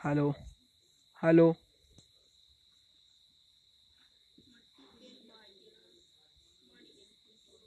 hello hello